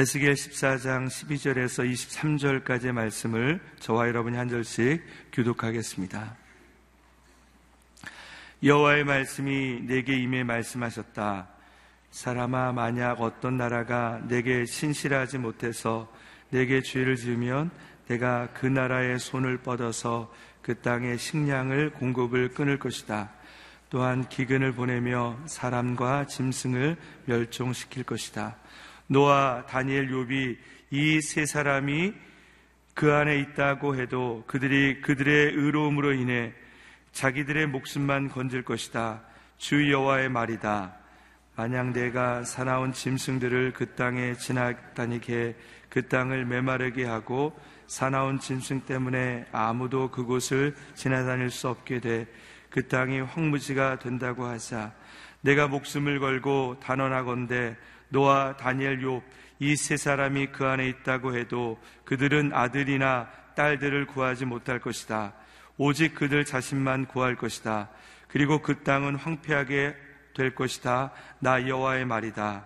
에스겔 14장 12절에서 23절까지의 말씀을 저와 여러분이 한 절씩 교독하겠습니다. 여호와의 말씀이 내게 임해 말씀하셨다. 사람아 만약 어떤 나라가 내게 신실하지 못해서 내게 죄를 지으면 내가 그 나라의 손을 뻗어서 그 땅의 식량을 공급을 끊을 것이다. 또한 기근을 보내며 사람과 짐승을 멸종시킬 것이다. 노아, 다니엘, 욥이 이세 사람이 그 안에 있다고 해도 그들이 그들의 의로움으로 인해 자기들의 목숨만 건질 것이다. 주 여호와의 말이다. 만약 내가 사나운 짐승들을 그 땅에 지나다니게 그 땅을 메마르게 하고 사나운 짐승 때문에 아무도 그곳을 지나다닐 수 없게 돼 그 땅이 황무지가 된다고 하자 내가 목숨을 걸고 단언하건대 노아, 다니엘, 욥 이 세 사람이 그 안에 있다고 해도 그들은 아들이나 딸들을 구하지 못할 것이다. 오직 그들 자신만 구할 것이다. 그리고 그 땅은 황폐하게 될 것이다. 나 여호와의 말이다.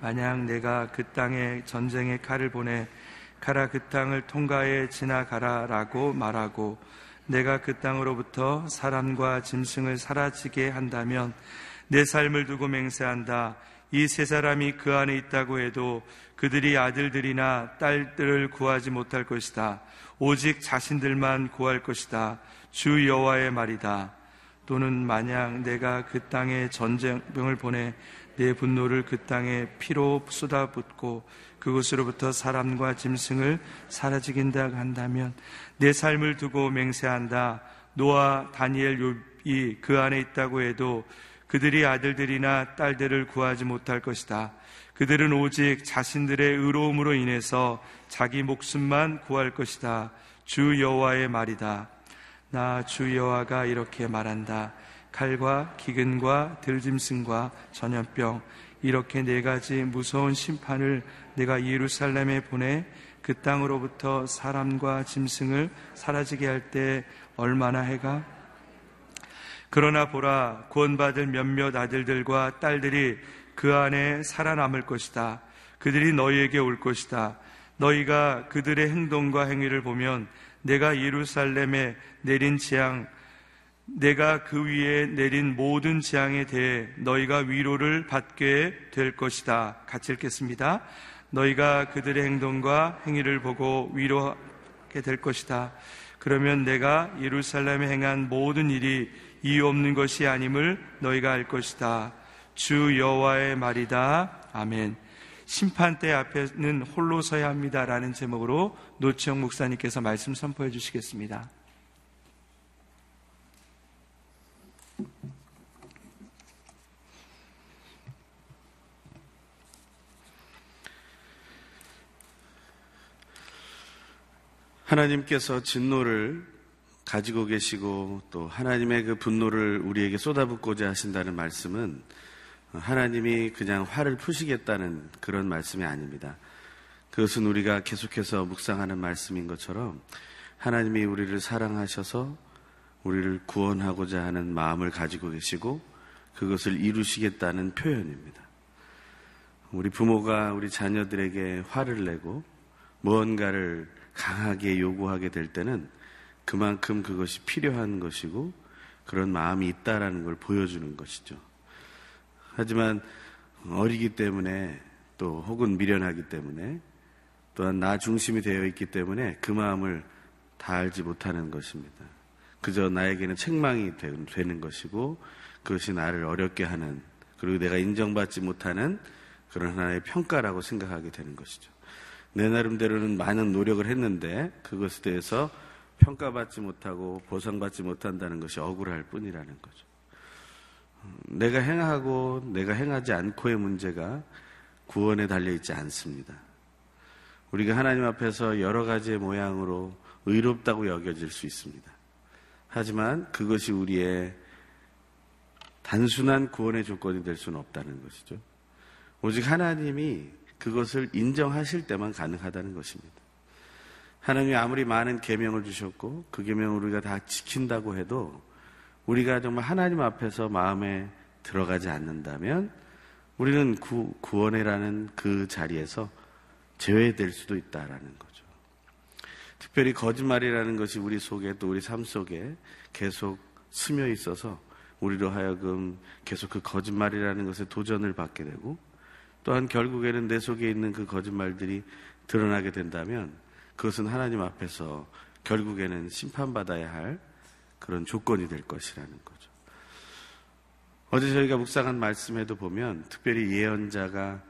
만약 내가 그 땅에 전쟁의 칼을 보내 가라 그 땅을 통과해 지나가라라고 말하고 내가 그 땅으로부터 사람과 짐승을 사라지게 한다면 내 삶을 두고 맹세한다. 이 세 사람이 그 안에 있다고 해도 그들이 아들들이나 딸들을 구하지 못할 것이다. 오직 자신들만 구할 것이다. 주 여호와의 말이다. 또는 만약 내가 그 땅에 전쟁병을 보내 내 분노를 그 땅에 피로 쏟아붓고 그곳으로부터 사람과 짐승을 사라지긴다 한다면 내 삶을 두고 맹세한다. 노아 다니엘 욥이 그 안에 있다고 해도 그들이 아들들이나 딸들을 구하지 못할 것이다. 그들은 오직 자신들의 의로움으로 인해서 자기 목숨만 구할 것이다. 주 여호와의 말이다. 나 주 여호와가 이렇게 말한다. 칼과 기근과 들짐승과 전염병 이렇게 네 가지 무서운 심판을 내가 예루살렘에 보내 그 땅으로부터 사람과 짐승을 사라지게 할 때 얼마나 해가 그러나 보라 구원받을 몇몇 아들들과 딸들이 그 안에 살아남을 것이다. 그들이 너희에게 올 것이다. 너희가 그들의 행동과 행위를 보면 내가 예루살렘에 내린 재앙, 내가 그 위에 내린 모든 재앙에 대해 너희가 위로를 받게 될 것이다. 같이 읽겠습니다. 너희가 그들의 행동과 행위를 보고 위로하게 될 것이다. 그러면 내가 예루살렘에 행한 모든 일이 이유 없는 것이 아님을 너희가 알 것이다. 주 여호와의 말이다. 아멘. 심판대 앞에는 홀로 서야 합니다라는 제목으로 노치영 목사님께서 말씀 선포해 주시겠습니다. 하나님께서 진노를 가지고 계시고 또 하나님의 그 분노를 우리에게 쏟아붓고자 하신다는 말씀은 하나님이 그냥 화를 푸시겠다는 그런 말씀이 아닙니다. 그것은 우리가 계속해서 묵상하는 말씀인 것처럼 하나님이 우리를 사랑하셔서 우리를 구원하고자 하는 마음을 가지고 계시고 그것을 이루시겠다는 표현입니다. 우리 부모가 우리 자녀들에게 화를 내고 무언가를 강하게 요구하게 될 때는 그만큼 그것이 필요한 것이고 그런 마음이 있다라는 걸 보여주는 것이죠. 하지만 어리기 때문에 또 혹은 미련하기 때문에 또한 나 중심이 되어 있기 때문에 그 마음을 다 알지 못하는 것입니다. 그저 나에게는 책망이 되는 것이고 그것이 나를 어렵게 하는 그리고 내가 인정받지 못하는 그런 하나의 평가라고 생각하게 되는 것이죠. 내 나름대로는 많은 노력을 했는데 그것에 대해서 평가받지 못하고 보상받지 못한다는 것이 억울할 뿐이라는 거죠. 내가 행하고 내가 행하지 않고의 문제가 구원에 달려있지 않습니다. 우리가 하나님 앞에서 여러 가지의 모양으로 의롭다고 여겨질 수 있습니다. 하지만 그것이 우리의 단순한 구원의 조건이 될 수는 없다는 것이죠. 오직 하나님이 그것을 인정하실 때만 가능하다는 것입니다. 하나님이 아무리 많은 계명을 주셨고 그 계명을 우리가 다 지킨다고 해도 우리가 정말 하나님 앞에서 마음에 들어가지 않는다면 우리는 구, 구원회라는 그 자리에서 제외될 수도 있다라는 거죠. 특별히 거짓말이라는 것이 우리 속에 또 우리 삶 속에 계속 스며 있어서 우리로 하여금 계속 그 거짓말이라는 것에 도전을 받게 되고 또한 결국에는 내 속에 있는 그 거짓말들이 드러나게 된다면 그것은 하나님 앞에서 결국에는 심판받아야 할 그런 조건이 될 것이라는 거죠. 어제 저희가 묵상한 말씀에도 보면 특별히 예언자가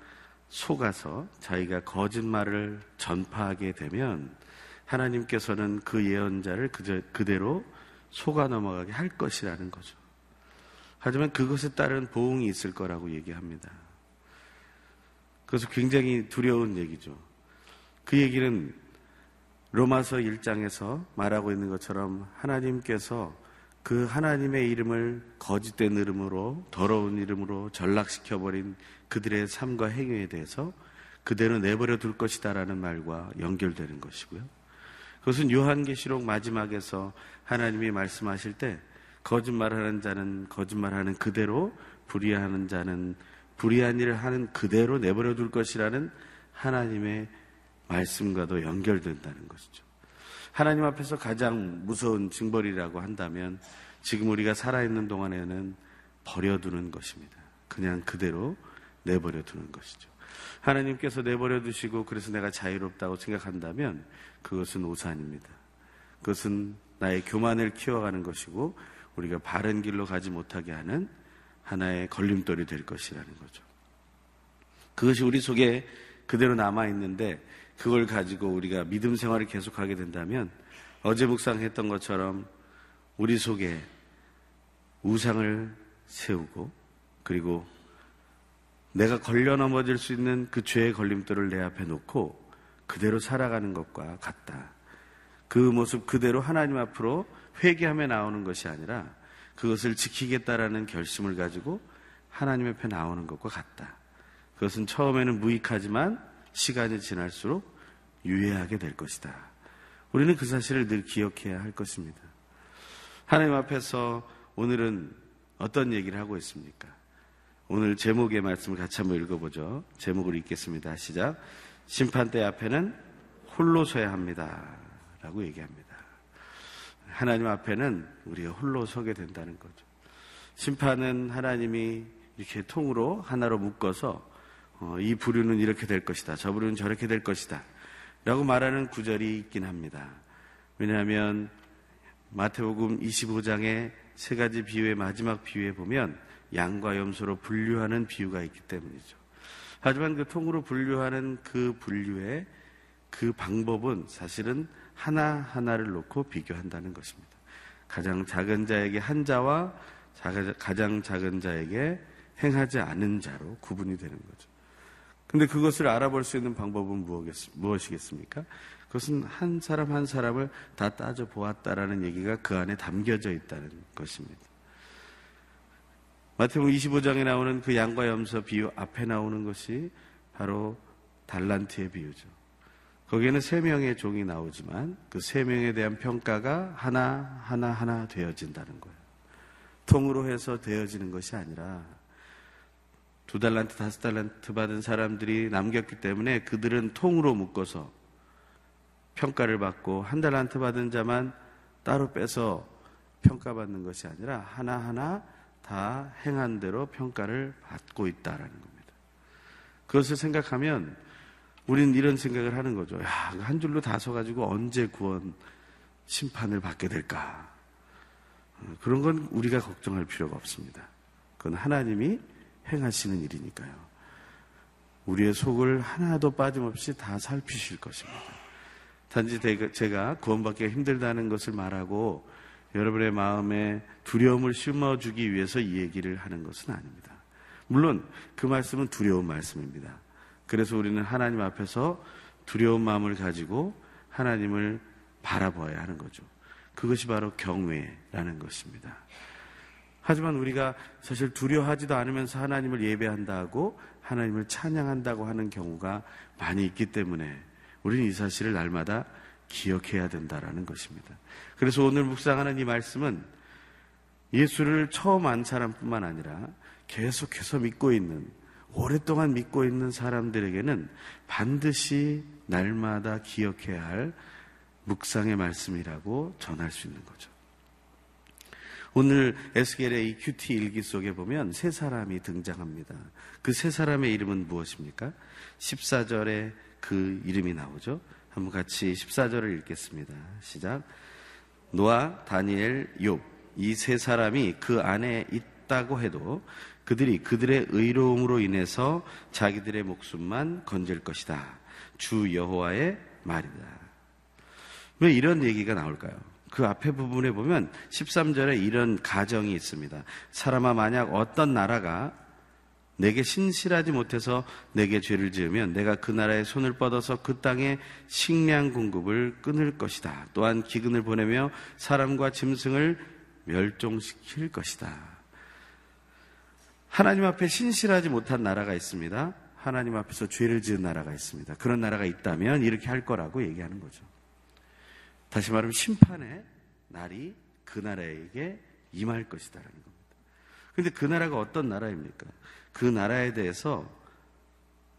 속아서 자기가 거짓말을 전파하게 되면 하나님께서는 그 예언자를 그대로 속아 넘어가게 할 것이라는 거죠. 하지만 그것에 따른 보응이 있을 거라고 얘기합니다. 그래서 굉장히 두려운 얘기죠. 그 얘기는 로마서 1장에서 말하고 있는 것처럼 하나님께서 그 하나님의 이름을 거짓된 이름으로 더러운 이름으로 전락시켜 버린 그들의 삶과 행위에 대해서 그대로 내버려 둘 것이다라는 말과 연결되는 것이고요. 그것은 요한계시록 마지막에서 하나님이 말씀하실 때 거짓말하는 자는 거짓말하는 그대로 불의하는 자는 불의한 일을 하는 그대로 내버려 둘 것이라는 하나님의 말씀과도 연결된다는 것이죠. 하나님 앞에서 가장 무서운 징벌이라고 한다면 지금 우리가 살아있는 동안에는 버려두는 것입니다. 그냥 그대로 내버려 두는 것이죠. 하나님께서 내버려 두시고 그래서 내가 자유롭다고 생각한다면 그것은 오산입니다. 그것은 나의 교만을 키워가는 것이고 우리가 바른 길로 가지 못하게 하는 하나의 걸림돌이 될 것이라는 거죠. 그것이 우리 속에 그대로 남아 있는데 그걸 가지고 우리가 믿음 생활을 계속하게 된다면 어제 묵상했던 것처럼 우리 속에 우상을 세우고 그리고 내가 걸려 넘어질 수 있는 그 죄의 걸림돌을 내 앞에 놓고 그대로 살아가는 것과 같다. 그 모습 그대로 하나님 앞으로 회개하며 나오는 것이 아니라 그것을 지키겠다라는 결심을 가지고 하나님 앞에 나오는 것과 같다. 그것은 처음에는 무익하지만 시간이 지날수록 유해하게 될 것이다. 우리는 그 사실을 늘 기억해야 할 것입니다. 하나님 앞에서 오늘은 어떤 얘기를 하고 있습니까? 오늘 제목의 말씀을 같이 한번 읽어보죠. 제목을 읽겠습니다. 시작. 심판대 앞에는 홀로 서야 합니다. 라고 얘기합니다. 하나님 앞에는 우리가 홀로 서게 된다는 거죠. 심판은 하나님이 이렇게 통으로 하나로 묶어서 어, 이 부류는 이렇게 될 것이다. 저 부류는 저렇게 될 것이다. 라고 말하는 구절이 있긴 합니다. 왜냐하면 마태복음 25장의 세 가지 비유의 마지막 비유에 보면 양과 염소로 분류하는 비유가 있기 때문이죠. 하지만 그 통으로 분류하는 그 분류의 그 방법은 사실은 하나하나를 놓고 비교한다는 것입니다. 가장 작은 자에게 한 자와 가장 작은 자에게 행하지 않은 자로 구분이 되는 거죠. 근데 그것을 알아볼 수 있는 방법은 무엇이겠습니까? 그것은 한 사람 한 사람을 다 따져 보았다라는 얘기가 그 안에 담겨져 있다는 것입니다. 마태복음 25장에 나오는 그 양과 염소 비유 앞에 나오는 것이 바로 달란트의 비유죠. 거기에는 세 명의 종이 나오지만 그 세 명에 대한 평가가 하나 하나 하나 되어진다는 거예요. 통으로 해서 되어지는 것이 아니라 두 달란트, 다섯 달란트 받은 사람들이 남겼기 때문에 그들은 통으로 묶어서 평가를 받고 한 달란트 받은 자만 따로 빼서 평가받는 것이 아니라 하나하나 다 행한 대로 평가를 받고 있다라는 겁니다. 그것을 생각하면 우리는 이런 생각을 하는 거죠. 야, 한 줄로 다 서가지고 언제 구원 심판을 받게 될까? 그런 건 우리가 걱정할 필요가 없습니다. 그건 하나님이 행하시는 일이니까요. 우리의 속을 하나도 빠짐없이 다 살피실 것입니다. 단지 제가 구원받기가 힘들다는 것을 말하고 여러분의 마음에 두려움을 심어주기 위해서 이 얘기를 하는 것은 아닙니다. 물론 그 말씀은 두려운 말씀입니다. 그래서 우리는 하나님 앞에서 두려운 마음을 가지고 하나님을 바라봐야 하는 거죠. 그것이 바로 경외라는 것입니다. 하지만 우리가 사실 두려워하지도 않으면서 하나님을 예배한다고 하나님을 찬양한다고 하는 경우가 많이 있기 때문에 우리는 이 사실을 날마다 기억해야 된다라는 것입니다. 그래서 오늘 묵상하는 이 말씀은 예수를 처음 안 사람뿐만 아니라 계속해서 믿고 있는 오랫동안 믿고 있는 사람들에게는 반드시 날마다 기억해야 할 묵상의 말씀이라고 전할 수 있는 거죠. 오늘 에스겔의 이 큐티 일기 속에 보면 세 사람이 등장합니다. 그 세 사람의 이름은 무엇입니까? 14절에 그 이름이 나오죠. 한번 같이 14절을 읽겠습니다. 시작. 노아, 다니엘, 욥. 이 세 사람이 그 안에 있다고 해도 그들이 그들의 의로움으로 인해서 자기들의 목숨만 건질 것이다. 주 여호와의 말이다. 왜 이런 얘기가 나올까요? 그 앞에 부분에 보면 13절에 이런 가정이 있습니다. 사람아 만약 어떤 나라가 내게 신실하지 못해서 내게 죄를 지으면 내가 그 나라의 손을 뻗어서 그 땅에 식량 공급을 끊을 것이다. 또한 기근을 보내며 사람과 짐승을 멸종시킬 것이다. 하나님 앞에 신실하지 못한 나라가 있습니다. 하나님 앞에서 죄를 지은 나라가 있습니다. 그런 나라가 있다면 이렇게 할 거라고 얘기하는 거죠. 다시 말하면 심판의 날이 그 나라에게 임할 것이다라는 겁니다. 그런데 그 나라가 어떤 나라입니까? 그 나라에 대해서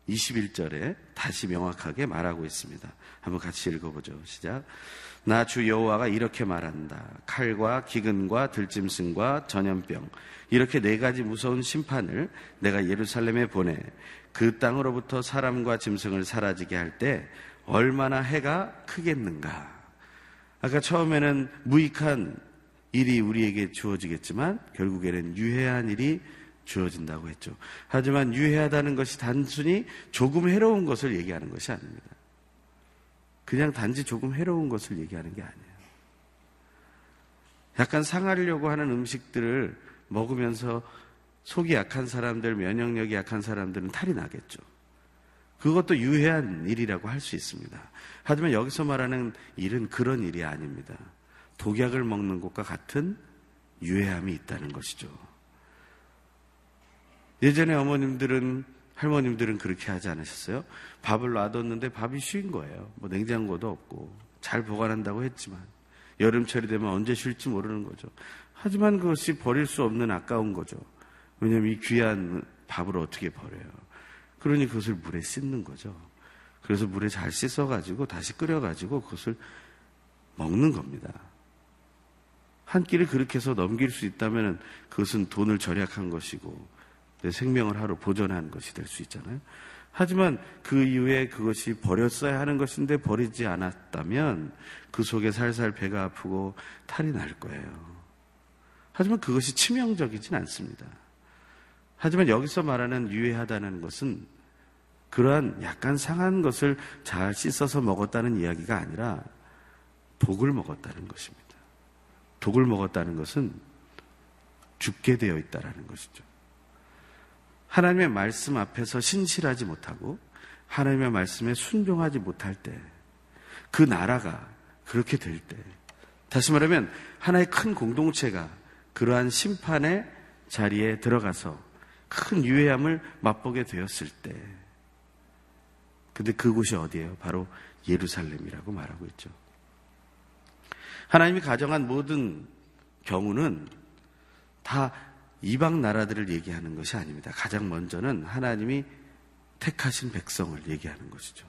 21절에 다시 명확하게 말하고 있습니다. 한번 같이 읽어보죠. 시작. 나 주 여호와가 이렇게 말한다. 칼과 기근과 들짐승과 전염병 이렇게 네 가지 무서운 심판을 내가 예루살렘에 보내 그 땅으로부터 사람과 짐승을 사라지게 할 때 얼마나 해가 크겠는가. 아까 처음에는 무익한 일이 우리에게 주어지겠지만 결국에는 유해한 일이 주어진다고 했죠. 하지만 유해하다는 것이 단순히 조금 해로운 것을 얘기하는 것이 아닙니다. 그냥 단지 조금 해로운 것을 얘기하는 게 아니에요. 약간 상하려고 하는 음식들을 먹으면서 속이 약한 사람들, 면역력이 약한 사람들은 탈이 나겠죠. 그것도 유해한 일이라고 할 수 있습니다. 하지만 여기서 말하는 일은 그런 일이 아닙니다. 독약을 먹는 것과 같은 유해함이 있다는 것이죠. 예전에 어머님들은 할머님들은 그렇게 하지 않으셨어요? 밥을 놔뒀는데 밥이 쉬인 거예요. 뭐 냉장고도 없고 잘 보관한다고 했지만 여름철이 되면 언제 쉴지 모르는 거죠. 하지만 그것이 버릴 수 없는 아까운 거죠. 왜냐하면 이 귀한 밥을 어떻게 버려요? 그러니 그것을 물에 씻는 거죠. 그래서 물에 잘 씻어가지고 다시 끓여가지고 그것을 먹는 겁니다. 한 끼를 그렇게 해서 넘길 수 있다면 그것은 돈을 절약한 것이고 내 생명을 하루 보존한 것이 될 수 있잖아요. 하지만 그 이후에 그것이 버렸어야 하는 것인데 버리지 않았다면 그 속에 살살 배가 아프고 탈이 날 거예요. 하지만 그것이 치명적이진 않습니다. 하지만 여기서 말하는 유해하다는 것은 그러한 약간 상한 것을 잘 씻어서 먹었다는 이야기가 아니라 독을 먹었다는 것입니다. 독을 먹었다는 것은 죽게 되어 있다라는 것이죠. 하나님의 말씀 앞에서 신실하지 못하고 하나님의 말씀에 순종하지 못할 때 그 나라가 그렇게 될 때 다시 말하면 하나의 큰 공동체가 그러한 심판의 자리에 들어가서 큰 유해함을 맛보게 되었을 때 근데 그곳이 어디예요? 바로 예루살렘이라고 말하고 있죠. 하나님이 가정한 모든 경우는 다 이방 나라들을 얘기하는 것이 아닙니다. 가장 먼저는 하나님이 택하신 백성을 얘기하는 것이죠.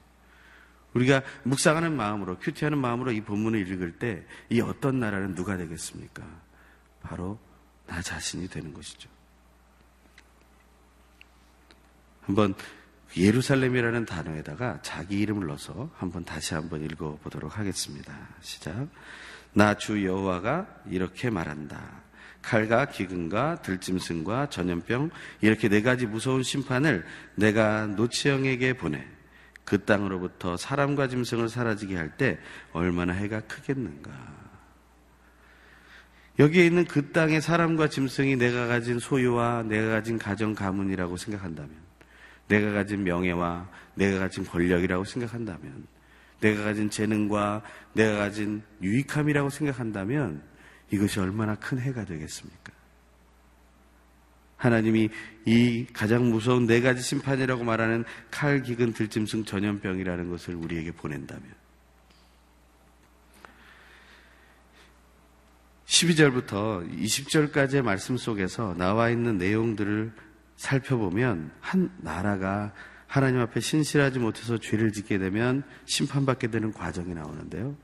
우리가 묵상하는 마음으로, 큐티하는 마음으로 이 본문을 읽을 때 이 어떤 나라는 누가 되겠습니까? 바로 나 자신이 되는 것이죠. 한번 예루살렘이라는 단어에다가 자기 이름을 넣어서 한번 다시 한번 읽어보도록 하겠습니다. 시작. 나 주 여호와가 이렇게 말한다. 칼과 기근과 들짐승과 전염병 이렇게 네 가지 무서운 심판을 내가 노치형에게 보내 그 땅으로부터 사람과 짐승을 사라지게 할 때 얼마나 해가 크겠는가. 여기에 있는 그 땅의 사람과 짐승이 내가 가진 소유와 내가 가진 가정 가문이라고 생각한다면, 내가 가진 명예와 내가 가진 권력이라고 생각한다면, 내가 가진 재능과 내가 가진 유익함이라고 생각한다면, 이것이 얼마나 큰 해가 되겠습니까? 하나님이 이 가장 무서운 네 가지 심판이라고 말하는 칼, 기근, 들짐승, 전염병이라는 것을 우리에게 보낸다면 12절부터 20절까지의 말씀 속에서 나와 있는 내용들을 살펴보면 한 나라가 하나님 앞에 신실하지 못해서 죄를 짓게 되면 심판받게 되는 과정이 나오는데요.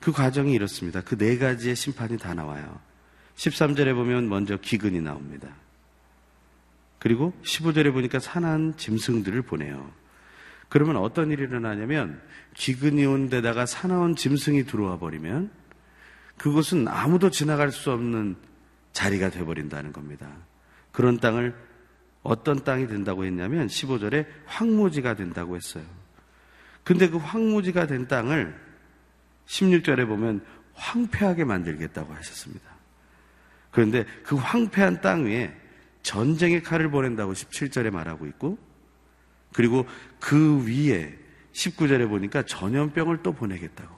그 과정이 이렇습니다. 그 네 가지의 심판이 다 나와요. 13절에 보면 먼저 기근이 나옵니다. 그리고 15절에 보니까 산한 짐승들을 보내요. 그러면 어떤 일이 일어나냐면 기근이 온 데다가 사나운 짐승이 들어와 버리면 그것은 아무도 지나갈 수 없는 자리가 되어버린다는 겁니다. 그런 땅을 어떤 땅이 된다고 했냐면 15절에 황무지가 된다고 했어요. 근데 그 황무지가 된 땅을 16절에 보면 황폐하게 만들겠다고 하셨습니다. 그런데 그 황폐한 땅 위에 전쟁의 칼을 보낸다고 17절에 말하고 있고 그리고 그 위에 19절에 보니까 전염병을 또 보내겠다고.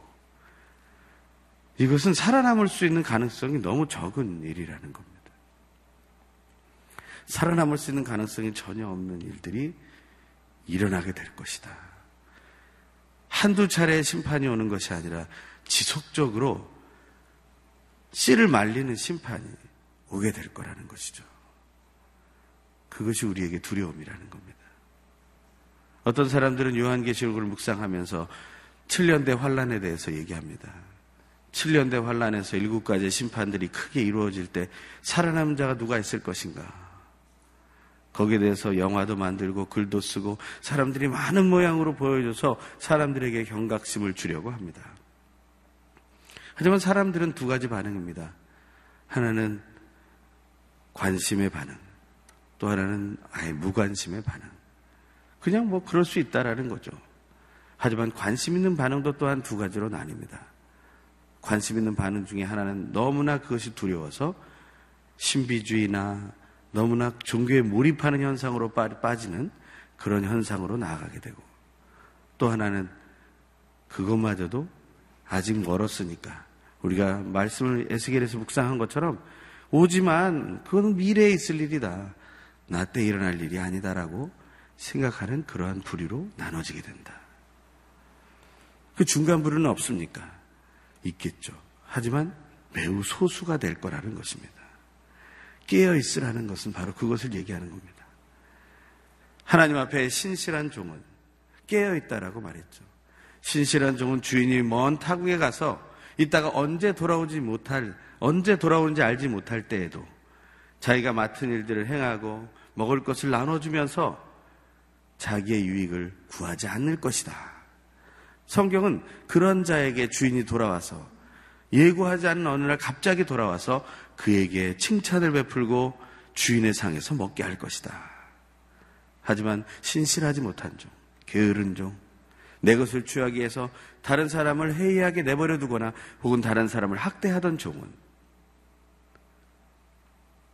이것은 살아남을 수 있는 가능성이 너무 적은 일이라는 겁니다. 살아남을 수 있는 가능성이 전혀 없는 일들이 일어나게 될 것이다. 한두 차례 심판이 오는 것이 아니라 지속적으로 씨를 말리는 심판이 오게 될 거라는 것이죠. 그것이 우리에게 두려움이라는 겁니다. 어떤 사람들은 요한계시록을 묵상하면서 7년대 환란에 대해서 얘기합니다. 7년대 환란에서 일곱 가지의 심판들이 크게 이루어질 때 살아남은 자가 누가 있을 것인가? 거기에 대해서 영화도 만들고 글도 쓰고 사람들이 많은 모양으로 보여줘서 사람들에게 경각심을 주려고 합니다. 하지만 사람들은 두 가지 반응입니다. 하나는 관심의 반응, 또 하나는 아예 무관심의 반응. 그냥 뭐 그럴 수 있다라는 거죠. 하지만 관심 있는 반응도 또한 두 가지로 나뉩니다. 관심 있는 반응 중에 하나는 너무나 그것이 두려워서 신비주의나 너무나 종교에 몰입하는 현상으로 빠지는 그런 현상으로 나아가게 되고 또 하나는 그것마저도 아직 멀었으니까 우리가 말씀을 에스겔에서 묵상한 것처럼 오지만 그건 미래에 있을 일이다. 나 때 일어날 일이 아니다라고 생각하는 그러한 부류로 나눠지게 된다. 그 중간 부류는 없습니까? 있겠죠. 하지만 매우 소수가 될 거라는 것입니다. 깨어 있으라는 것은 바로 그것을 얘기하는 겁니다. 하나님 앞에 신실한 종은 깨어 있다라고 말했죠. 신실한 종은 주인이 먼 타국에 가서 이따가 언제 돌아오지 못할, 언제 돌아오는지 알지 못할 때에도 자기가 맡은 일들을 행하고 먹을 것을 나눠주면서 자기의 유익을 구하지 않을 것이다. 성경은 그런 자에게 주인이 돌아와서 예고하지 않은 어느 날 갑자기 돌아와서 그에게 칭찬을 베풀고 주인의 상에서 먹게 할 것이다. 하지만 신실하지 못한 종, 게으른 종, 내 것을 취하기 위해서 다른 사람을 해이하게 내버려 두거나 혹은 다른 사람을 학대하던 종은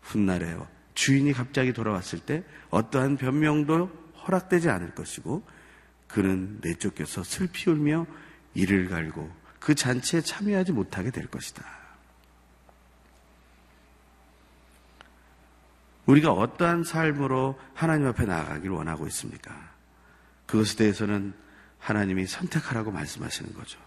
훗날에 주인이 갑자기 돌아왔을 때 어떠한 변명도 허락되지 않을 것이고 그는 내쫓겨서 슬피 울며 이를 갈고 그 잔치에 참여하지 못하게 될 것이다. 우리가 어떠한 삶으로 하나님 앞에 나아가길 원하고 있습니까? 그것에 대해서는 하나님이 선택하라고 말씀하시는 거죠.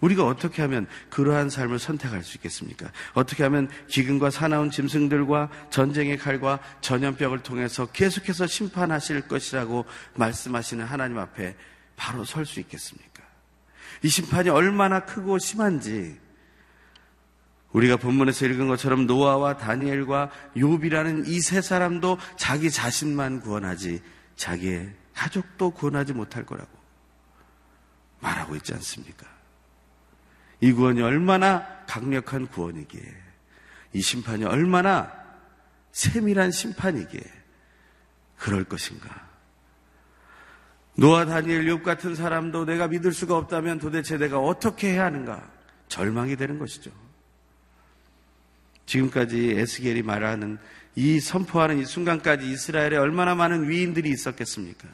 우리가 어떻게 하면 그러한 삶을 선택할 수 있겠습니까? 어떻게 하면 기근과 사나운 짐승들과 전쟁의 칼과 전염병을 통해서 계속해서 심판하실 것이라고 말씀하시는 하나님 앞에 바로 설 수 있겠습니까? 이 심판이 얼마나 크고 심한지 우리가 본문에서 읽은 것처럼 노아와 다니엘과 욥이라는 이 세 사람도 자기 자신만 구원하지 자기의 가족도 구원하지 못할 거라고 말하고 있지 않습니까? 이 구원이 얼마나 강력한 구원이기에 이 심판이 얼마나 세밀한 심판이기에 그럴 것인가? 노아 다니엘 욥 같은 사람도 내가 믿을 수가 없다면 도대체 내가 어떻게 해야 하는가? 절망이 되는 것이죠. 지금까지 에스겔이 말하는 이 선포하는 이 순간까지 이스라엘에 얼마나 많은 위인들이 있었겠습니까?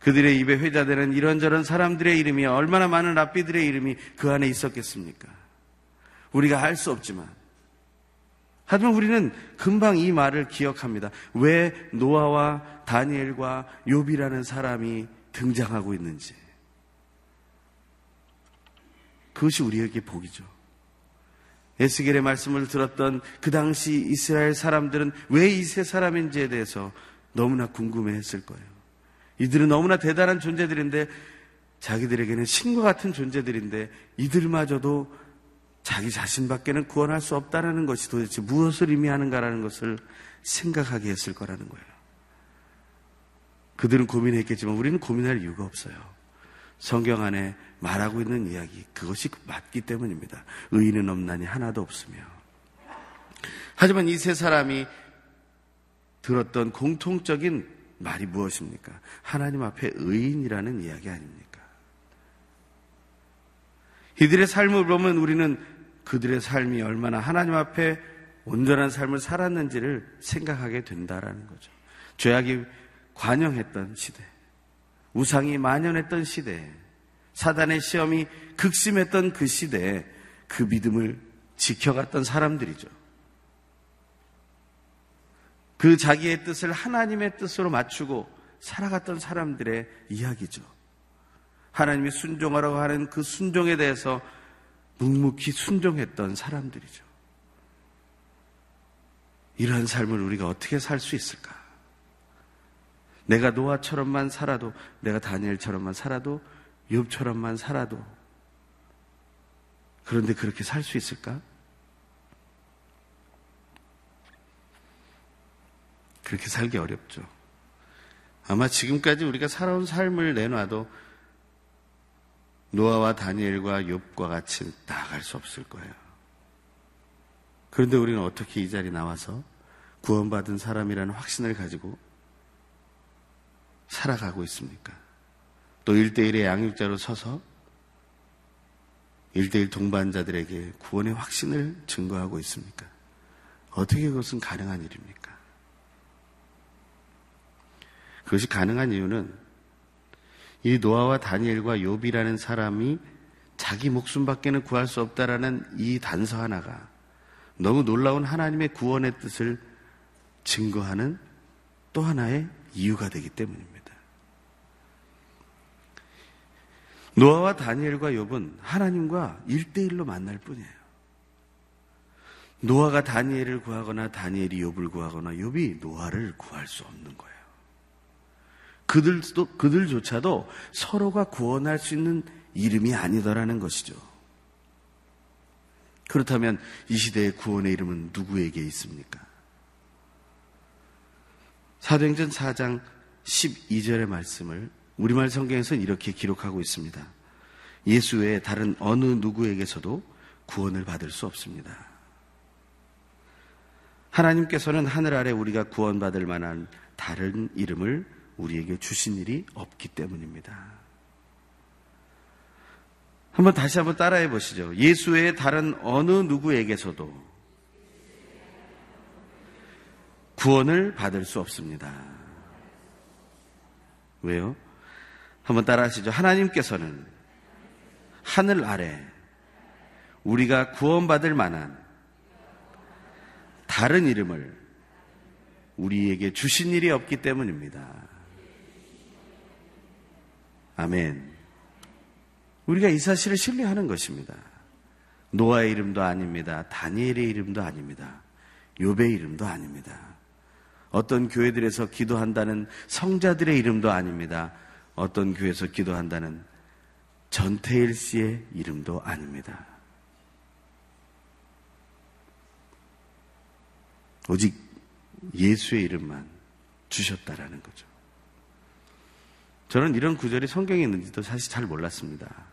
그들의 입에 회자되는 이런저런 사람들의 이름이 얼마나 많은 랍비들의 이름이 그 안에 있었겠습니까? 우리가 알 수 없지만 하지만 우리는 금방 이 말을 기억합니다. 왜 노아와 다니엘과 욥이라는 사람이 등장하고 있는지. 그것이 우리에게 복이죠. 에스겔의 말씀을 들었던 그 당시 이스라엘 사람들은 왜 이 세 사람인지에 대해서 너무나 궁금해 했을 거예요. 이들은 너무나 대단한 존재들인데 자기들에게는 신과 같은 존재들인데 이들마저도 자기 자신밖에는 구원할 수 없다라는 것이 도대체 무엇을 의미하는가라는 것을 생각하게 했을 거라는 거예요. 그들은 고민했겠지만 우리는 고민할 이유가 없어요. 성경 안에 말하고 있는 이야기, 그것이 맞기 때문입니다. 의인은 없나니 하나도 없으며. 하지만 이 세 사람이 들었던 공통적인 말이 무엇입니까? 하나님 앞에 의인이라는 이야기 아닙니까? 이들의 삶을 보면 우리는 그들의 삶이 얼마나 하나님 앞에 온전한 삶을 살았는지를 생각하게 된다라는 거죠. 죄악이 관영했던 시대, 우상이 만연했던 시대, 사단의 시험이 극심했던 그 시대에 그 믿음을 지켜갔던 사람들이죠. 그 자기의 뜻을 하나님의 뜻으로 맞추고 살아갔던 사람들의 이야기죠. 하나님이 순종하라고 하는 그 순종에 대해서 묵묵히 순종했던 사람들이죠. 이러한 삶을 우리가 어떻게 살 수 있을까? 내가 노아처럼만 살아도, 내가 다니엘처럼만 살아도, 욥처럼만 살아도, 그런데 그렇게 살 수 있을까? 그렇게 살기 어렵죠. 아마 지금까지 우리가 살아온 삶을 내놔도 노아와 다니엘과 욥과 같이 나아갈 수 없을 거예요. 그런데 우리는 어떻게 이 자리에 나와서 구원받은 사람이라는 확신을 가지고 살아가고 있습니까? 또 1대1의 양육자로 서서 1대1 동반자들에게 구원의 확신을 증거하고 있습니까? 어떻게 그것은 가능한 일입니까? 그것이 가능한 이유는 이 노아와 다니엘과 욥이라는 사람이 자기 목숨밖에는 구할 수 없다라는 이 단서 하나가 너무 놀라운 하나님의 구원의 뜻을 증거하는 또 하나의 이유가 되기 때문입니다. 노아와 다니엘과 욥은 하나님과 일대일로 만날 뿐이에요. 노아가 다니엘을 구하거나 다니엘이 욥을 구하거나 욥이 노아를 구할 수 없는 거예요. 그들도 그들조차도 서로가 구원할 수 있는 이름이 아니더라는 것이죠. 그렇다면 이 시대의 구원의 이름은 누구에게 있습니까? 사도행전 4장 12절의 말씀을 우리말 성경에서는 이렇게 기록하고 있습니다. 예수 외에 다른 어느 누구에게서도 구원을 받을 수 없습니다. 하나님께서는 하늘 아래 우리가 구원받을 만한 다른 이름을 우리에게 주신 일이 없기 때문입니다. 한번 다시 한번 따라해 보시죠. 예수 외에 다른 어느 누구에게서도 구원을 받을 수 없습니다. 왜요? 한번 따라 하시죠. 하나님께서는 하늘 아래 우리가 구원받을 만한 다른 이름을 우리에게 주신 일이 없기 때문입니다. 아멘. 우리가 이 사실을 신뢰하는 것입니다. 노아의 이름도 아닙니다. 다니엘의 이름도 아닙니다. 욥의 이름도 아닙니다. 어떤 교회들에서 기도한다는 성자들의 이름도 아닙니다. 어떤 교회에서 기도한다는 전태일 씨의 이름도 아닙니다. 오직 예수의 이름만 주셨다라는 거죠. 저는 이런 구절이 성경에 있는지도 사실 잘 몰랐습니다.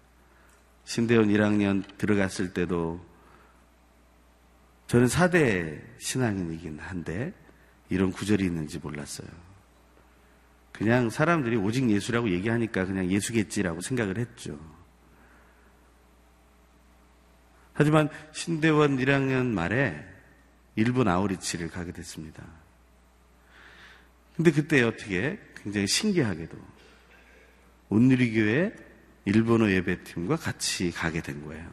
신대원 1학년 들어갔을 때도 저는 4대 신앙인이긴 한데 이런 구절이 있는지 몰랐어요. 그냥 사람들이 오직 예수라고 얘기하니까 그냥 예수겠지라고 생각을 했죠. 하지만 신대원 1학년 말에 일본 아우리치를 가게 됐습니다. 근데 그때 어떻게 굉장히 신기하게도 온누리교회 일본어 예배팀과 같이 가게 된 거예요.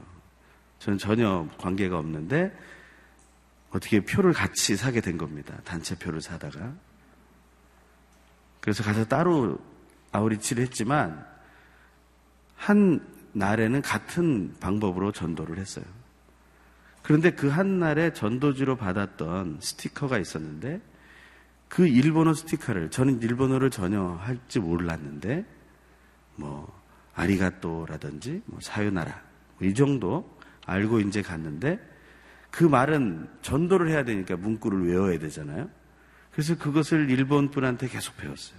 저는 전혀 관계가 없는데 어떻게 표를 같이 사게 된 겁니다. 단체 표를 사다가. 그래서 가서 따로 아우리치를 했지만 한 날에는 같은 방법으로 전도를 했어요. 그런데 그 한 날에 전도지로 받았던 스티커가 있었는데 그 일본어 스티커를 저는 일본어를 전혀 할지 몰랐는데 뭐 아리가또라든지 뭐 사요나라 뭐이 정도 알고 이제 갔는데 그 말은 전도를 해야 되니까 문구를 외워야 되잖아요. 그래서 그것을 일본 분한테 계속 배웠어요.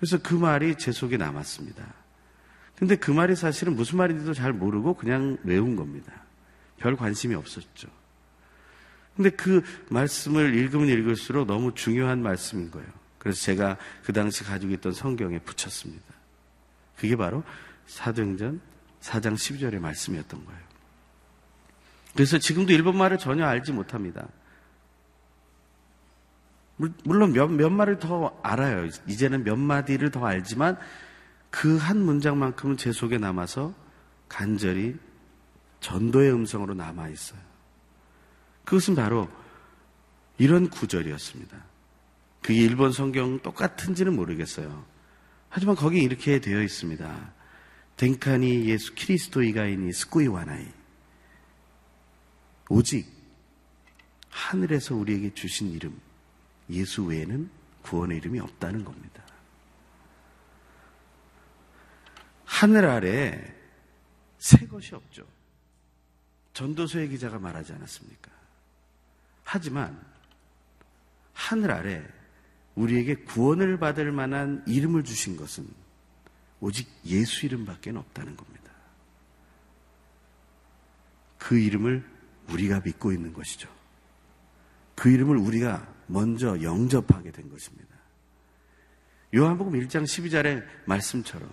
그래서 그 말이 제 속에 남았습니다. 근데 그 말이 사실은 무슨 말인지도 잘 모르고 그냥 외운 겁니다. 별 관심이 없었죠. 근데 그 말씀을 읽으면 읽을수록 너무 중요한 말씀인 거예요. 그래서 제가 그 당시 가지고 있던 성경에 붙였습니다. 그게 바로 사도행전 4장 12절의 말씀이었던 거예요. 그래서 지금도 일본말을 전혀 알지 못합니다. 물론 몇, 몇 말을 더 알아요. 이제는 몇 마디를 더 알지만 그 한 문장만큼은 제 속에 남아서 간절히 전도의 음성으로 남아 있어요. 그것은 바로 이런 구절이었습니다. 그게 일본 성경 똑같은지는 모르겠어요. 하지만 거기 이렇게 되어 있습니다. 덴카니 예수 키리스토이가이니 스쿠이 와나이. 오직 하늘에서 우리에게 주신 이름, 예수 외에는 구원의 이름이 없다는 겁니다. 하늘 아래 새 것이 없죠. 전도서의 기자가 말하지 않았습니까? 하지만 하늘 아래 우리에게 구원을 받을 만한 이름을 주신 것은 오직 예수 이름밖에 없다는 겁니다. 그 이름을 우리가 믿고 있는 것이죠. 그 이름을 우리가 먼저 영접하게 된 것입니다. 요한복음 1장 12절의 말씀처럼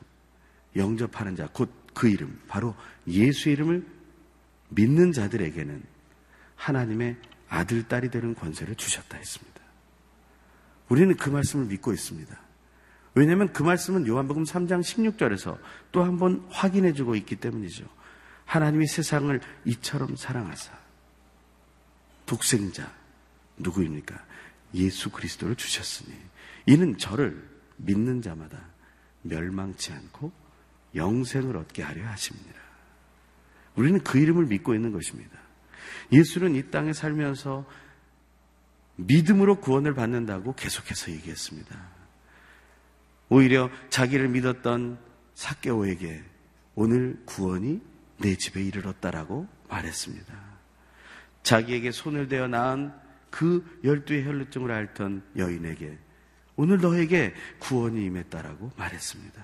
영접하는 자, 곧 그 이름, 바로 예수 이름을 믿는 자들에게는 하나님의 아들, 딸이 되는 권세를 주셨다 했습니다. 우리는 그 말씀을 믿고 있습니다. 왜냐하면 그 말씀은 요한복음 3장 16절에서 또 한 번 확인해 주고 있기 때문이죠. 하나님이 세상을 이처럼 사랑하사 독생자 누구입니까? 예수 그리스도를 주셨으니 이는 저를 믿는 자마다 멸망치 않고 영생을 얻게 하려 하십니다. 우리는 그 이름을 믿고 있는 것입니다. 예수는 이 땅에 살면서 믿음으로 구원을 받는다고 계속해서 얘기했습니다. 오히려 자기를 믿었던 사개오에게 오늘 구원이 내 집에 이르렀다라고 말했습니다. 자기에게 손을 대어 낳은 그 열두의 혈루증을 앓던 여인에게 오늘 너에게 구원이 임했다라고 말했습니다.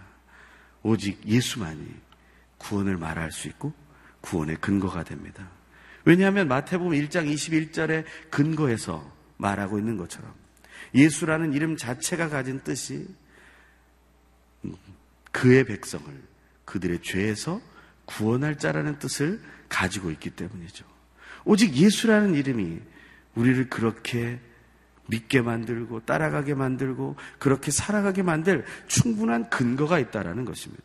오직 예수만이 구원을 말할 수 있고 구원의 근거가 됩니다. 왜냐하면 마태복음 1장 21절의 근거에서 말하고 있는 것처럼 예수라는 이름 자체가 가진 뜻이 그의 백성을 그들의 죄에서 구원할 자라는 뜻을 가지고 있기 때문이죠. 오직 예수라는 이름이 우리를 그렇게 믿게 만들고 따라가게 만들고 그렇게 살아가게 만들 충분한 근거가 있다라는 것입니다.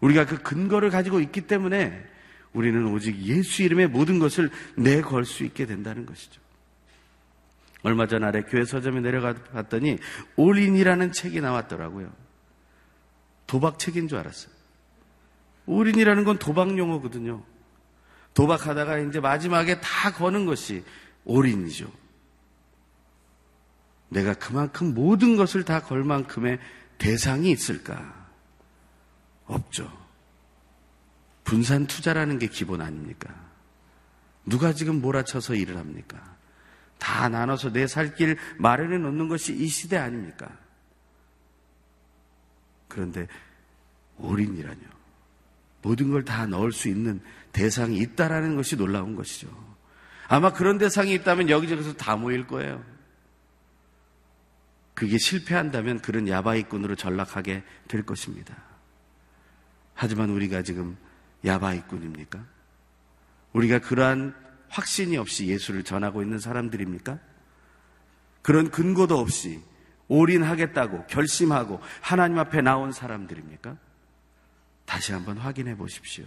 우리가 그 근거를 가지고 있기 때문에 우리는 오직 예수 이름의 모든 것을 내걸 수 있게 된다는 것이죠. 얼마 전 아래 교회 서점에 내려가 봤더니 올인이라는 책이 나왔더라고요. 도박 책인 줄 알았어요. 올인이라는 건 도박 용어거든요. 도박하다가 이제 마지막에 다 거는 것이 올인이죠. 내가 그만큼 모든 것을 다 걸 만큼의 대상이 있을까? 없죠. 분산 투자라는 게 기본 아닙니까? 누가 지금 몰아쳐서 일을 합니까? 다 나눠서 내 살 길 마련해 놓는 것이 이 시대 아닙니까? 그런데 올인이라뇨. 모든 걸 다 넣을 수 있는 대상이 있다라는 것이 놀라운 것이죠. 아마 그런 대상이 있다면 여기저기서 다 모일 거예요. 그게 실패한다면 그런 야바이꾼으로 전락하게 될 것입니다. 하지만 우리가 지금 야바이꾼입니까? 우리가 그러한 확신이 없이 예수를 전하고 있는 사람들입니까? 그런 근거도 없이 올인하겠다고 결심하고 하나님 앞에 나온 사람들입니까? 다시 한번 확인해 보십시오.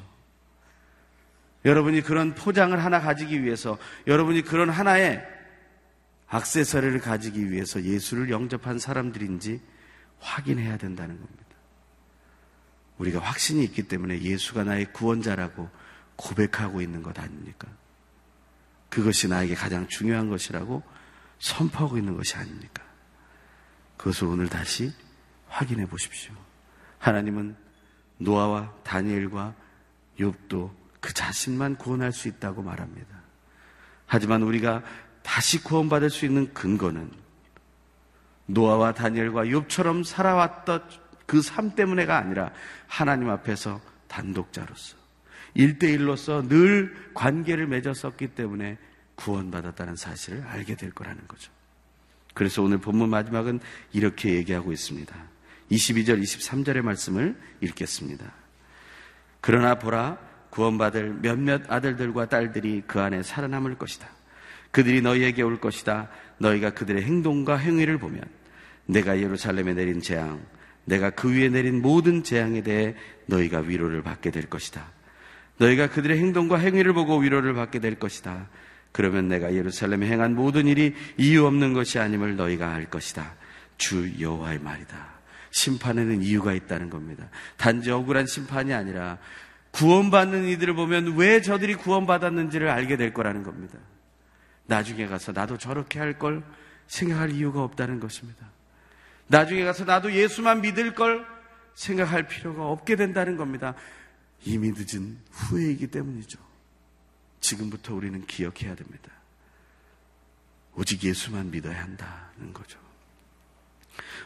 여러분이 그런 포장을 하나 가지기 위해서 여러분이 그런 하나의 악세서리를 가지기 위해서 예수를 영접한 사람들인지 확인해야 된다는 겁니다. 우리가 확신이 있기 때문에 예수가 나의 구원자라고 고백하고 있는 것 아닙니까? 그것이 나에게 가장 중요한 것이라고 선포하고 있는 것이 아닙니까? 그것을 오늘 다시 확인해 보십시오. 하나님은 노아와 다니엘과 욥도 그 자신만 구원할 수 있다고 말합니다. 하지만 우리가 다시 구원받을 수 있는 근거는 노아와 다니엘과 욥처럼 살아왔던 그 삶 때문에가 아니라 하나님 앞에서 단독자로서 일대일로서늘 관계를 맺었었기 때문에 구원받았다는 사실을 알게 될 거라는 거죠. 그래서 오늘 본문 마지막은 이렇게 얘기하고 있습니다. 22절, 23절의 말씀을 읽겠습니다. 그러나 보라, 구원받을 몇몇 아들들과 딸들이 그 안에 살아남을 것이다. 그들이 너희에게 올 것이다. 너희가 그들의 행동과 행위를 보면 내가 예루살렘에 내린 재앙, 내가 그 위에 내린 모든 재앙에 대해 너희가 위로를 받게 될 것이다. 너희가 그들의 행동과 행위를 보고 위로를 받게 될 것이다. 그러면 내가 예루살렘에 행한 모든 일이 이유 없는 것이 아님을 너희가 알 것이다. 주 여호와의 말이다. 심판에는 이유가 있다는 겁니다. 단지 억울한 심판이 아니라 구원받는 이들을 보면 왜 저들이 구원받았는지를 알게 될 거라는 겁니다. 나중에 가서 나도 저렇게 할 걸 생각할 이유가 없다는 것입니다. 나중에 가서 나도 예수만 믿을 걸 생각할 필요가 없게 된다는 겁니다. 이미 늦은 후회이기 때문이죠. 지금부터 우리는 기억해야 됩니다. 오직 예수만 믿어야 한다는 거죠.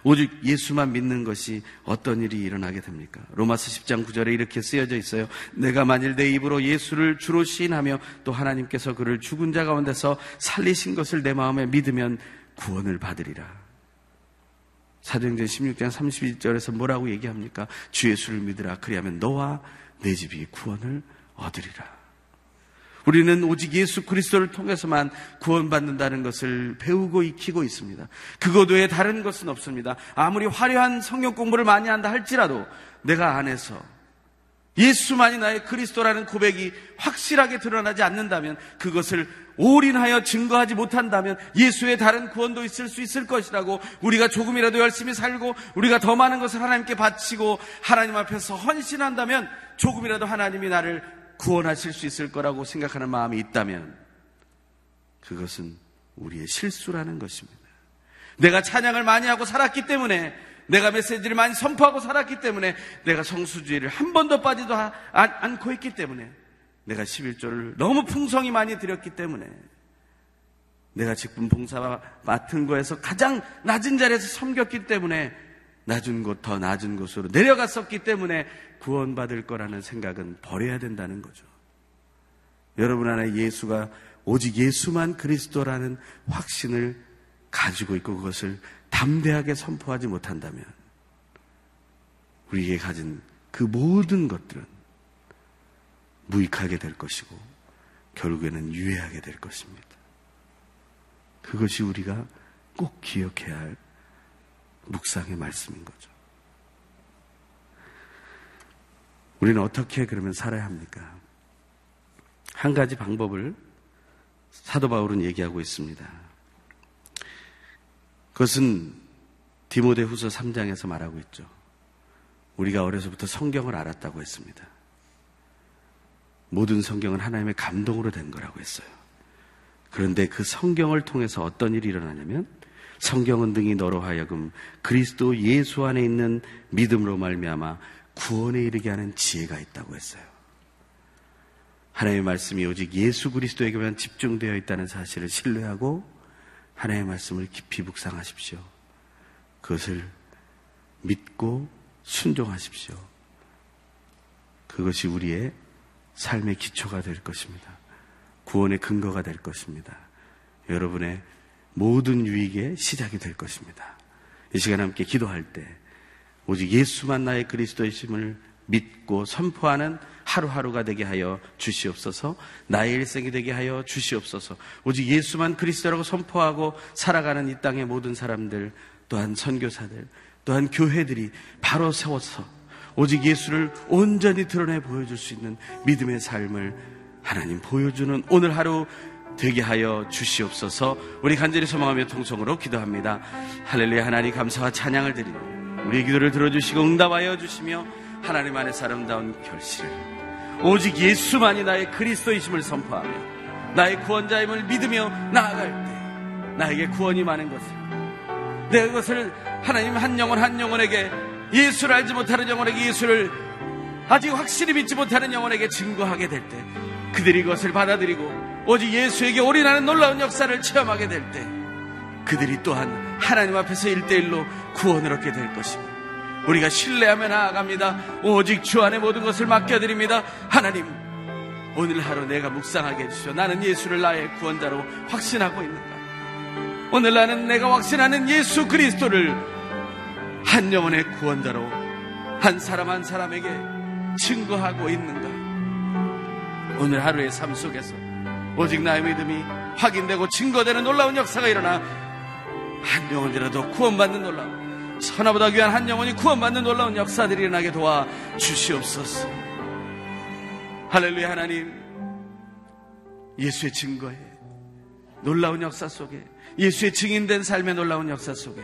오직 예수만 믿는 것이 어떤 일이 일어나게 됩니까? 로마서 10장 9절에 이렇게 쓰여져 있어요. 내가 만일 내 입으로 예수를 주로 시인하며 또 하나님께서 그를 죽은 자 가운데서 살리신 것을 내 마음에 믿으면 구원을 받으리라. 사도행전 16장 31절에서 뭐라고 얘기합니까? 주 예수를 믿으라. 그리하면 너와 내 집이 구원을 얻으리라. 우리는 오직 예수 그리스도를 통해서만 구원받는다는 것을 배우고 익히고 있습니다. 그것 외에 다른 것은 없습니다. 아무리 화려한 성경 공부를 많이 한다 할지라도 내가 안에서 예수만이 나의 그리스도라는 고백이 확실하게 드러나지 않는다면 그것을 올인하여 증거하지 못한다면 예수의 다른 구원도 있을 수 있을 것이라고 우리가 조금이라도 열심히 살고 우리가 더 많은 것을 하나님께 바치고 하나님 앞에서 헌신한다면 조금이라도 하나님이 나를 구원하실 수 있을 거라고 생각하는 마음이 있다면 그것은 우리의 실수라는 것입니다. 내가 찬양을 많이 하고 살았기 때문에 내가 메시지를 많이 선포하고 살았기 때문에 내가 성수주의를 한 번도 빠지도 않고 있기 때문에 내가 11조를 너무 풍성히 많이 드렸기 때문에 내가 직분 봉사 맡은 거에서 가장 낮은 자리에서 섬겼기 때문에 낮은 곳 더 낮은 곳으로 내려갔었기 때문에 구원받을 거라는 생각은 버려야 된다는 거죠. 여러분 안에 예수가 오직 예수만 그리스도라는 확신을 가지고 있고 그것을 담대하게 선포하지 못한다면 우리에게 가진 그 모든 것들은 무익하게 될 것이고 결국에는 유해하게 될 것입니다. 그것이 우리가 꼭 기억해야 할 묵상의 말씀인 거죠. 우리는 어떻게 그러면 살아야 합니까? 한 가지 방법을 사도 바울은 얘기하고 있습니다. 그것은 디모데 후서 3장에서 말하고 있죠. 우리가 어려서부터 성경을 알았다고 했습니다. 모든 성경은 하나님의 감동으로 된 거라고 했어요. 그런데 그 성경을 통해서 어떤 일이 일어나냐면 성경은 등이 너로 하여금 그리스도 예수 안에 있는 믿음으로 말미암아 구원에 이르게 하는 지혜가 있다고 했어요. 하나님의 말씀이 오직 예수 그리스도에게만 집중되어 있다는 사실을 신뢰하고 하나님의 말씀을 깊이 묵상하십시오. 그것을 믿고 순종하십시오. 그것이 우리의 삶의 기초가 될 것입니다. 구원의 근거가 될 것입니다. 여러분의 모든 유익의 시작이 될 것입니다. 이 시간 함께 기도할 때 오직 예수만 나의 그리스도의 심을 믿고 선포하는 하루하루가 되게 하여 주시옵소서 나의 일생이 되게 하여 주시옵소서 오직 예수만 그리스도라고 선포하고 살아가는 이 땅의 모든 사람들 또한 선교사들 또한 교회들이 바로 세워서 오직 예수를 온전히 드러내 보여줄 수 있는 믿음의 삶을 하나님 보여주는 오늘 하루 되게 하여 주시옵소서 우리 간절히 소망하며 통성으로 기도합니다. 할렐루야 하나님 감사와 찬양을 드리며 우리의 기도를 들어주시고 응답하여 주시며 하나님 안에서 아름다운 결실을 오직 예수만이 나의 그리스도이심을 선포하며 나의 구원자임을 믿으며 나아갈 때 나에게 구원이 많은 것을 내가 그것을 하나님 한 영혼 한 영혼에게 예수를 알지 못하는 영혼에게 예수를 아직 확실히 믿지 못하는 영혼에게 증거하게 될 때 그들이 그것을 받아들이고 오직 예수에게 올인하는 놀라운 역사를 체험하게 될 때 그들이 또한 하나님 앞에서 일대일로 구원을 얻게 될 것입니다. 우리가 신뢰하며 나아갑니다. 오직 주 안에 모든 것을 맡겨드립니다. 하나님, 오늘 하루 내가 묵상하게 해주시오. 나는 예수를 나의 구원자로 확신하고 있는가? 오늘 나는 내가 확신하는 예수 그리스도를 한 영혼의 구원자로 한 사람 한 사람에게 증거하고 있는가? 오늘 하루의 삶 속에서 오직 나의 믿음이 확인되고 증거되는 놀라운 역사가 일어나 한 영혼이라도 구원받는 놀라운 천하보다 귀한 한 영혼이 구원받는 놀라운 역사들이 일어나게 도와 주시옵소서. 할렐루야 하나님 예수의 증거에 놀라운 역사 속에 예수의 증인된 삶의 놀라운 역사 속에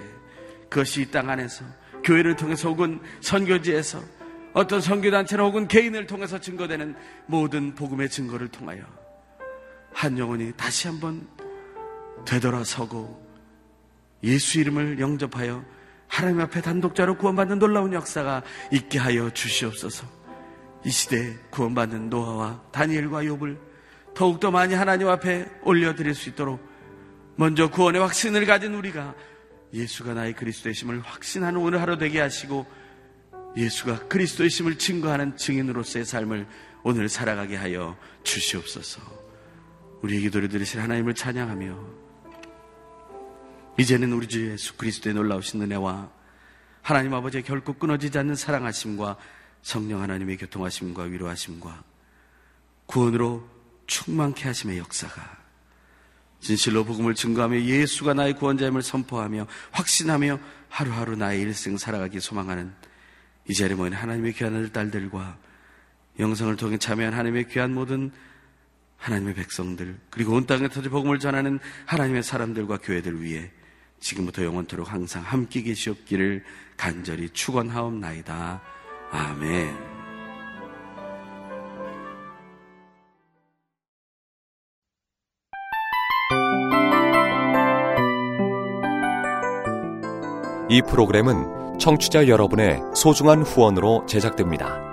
그것이 이 땅 안에서 교회를 통해서 혹은 선교지에서 어떤 선교단체나 혹은 개인을 통해서 증거되는 모든 복음의 증거를 통하여 한 영혼이 다시 한번 되돌아서고 예수 이름을 영접하여 하나님 앞에 단독자로 구원받는 놀라운 역사가 있게 하여 주시옵소서. 이 시대에 구원받는 노아와 다니엘과 욥을 더욱더 많이 하나님 앞에 올려드릴 수 있도록 먼저 구원의 확신을 가진 우리가 예수가 나의 그리스도의 심을 확신하는 오늘 하루 되게 하시고 예수가 그리스도의 심을 증거하는 증인으로서의 삶을 오늘 살아가게 하여 주시옵소서. 우리의 기도를 들으신 하나님을 찬양하며 이제는 우리 주 예수 그리스도의 놀라우신 은혜와 하나님 아버지의 결코 끊어지지 않는 사랑하심과 성령 하나님의 교통하심과 위로하심과 구원으로 충만케 하심의 역사가 진실로 복음을 증거하며 예수가 나의 구원자임을 선포하며 확신하며 하루하루 나의 일생 살아가기 소망하는 이 자리에 모인 하나님의 귀한 딸들과 영상을 통해 참여한 하나님의 귀한 모든 하나님의 백성들 그리고 온 땅에 터져 복음을 전하는 하나님의 사람들과 교회들 위해 지금부터 영원토록 항상 함께 계시옵기를 간절히 축원하옵나이다. 아멘. 이 프로그램은 청취자 여러분의 소중한 후원으로 제작됩니다.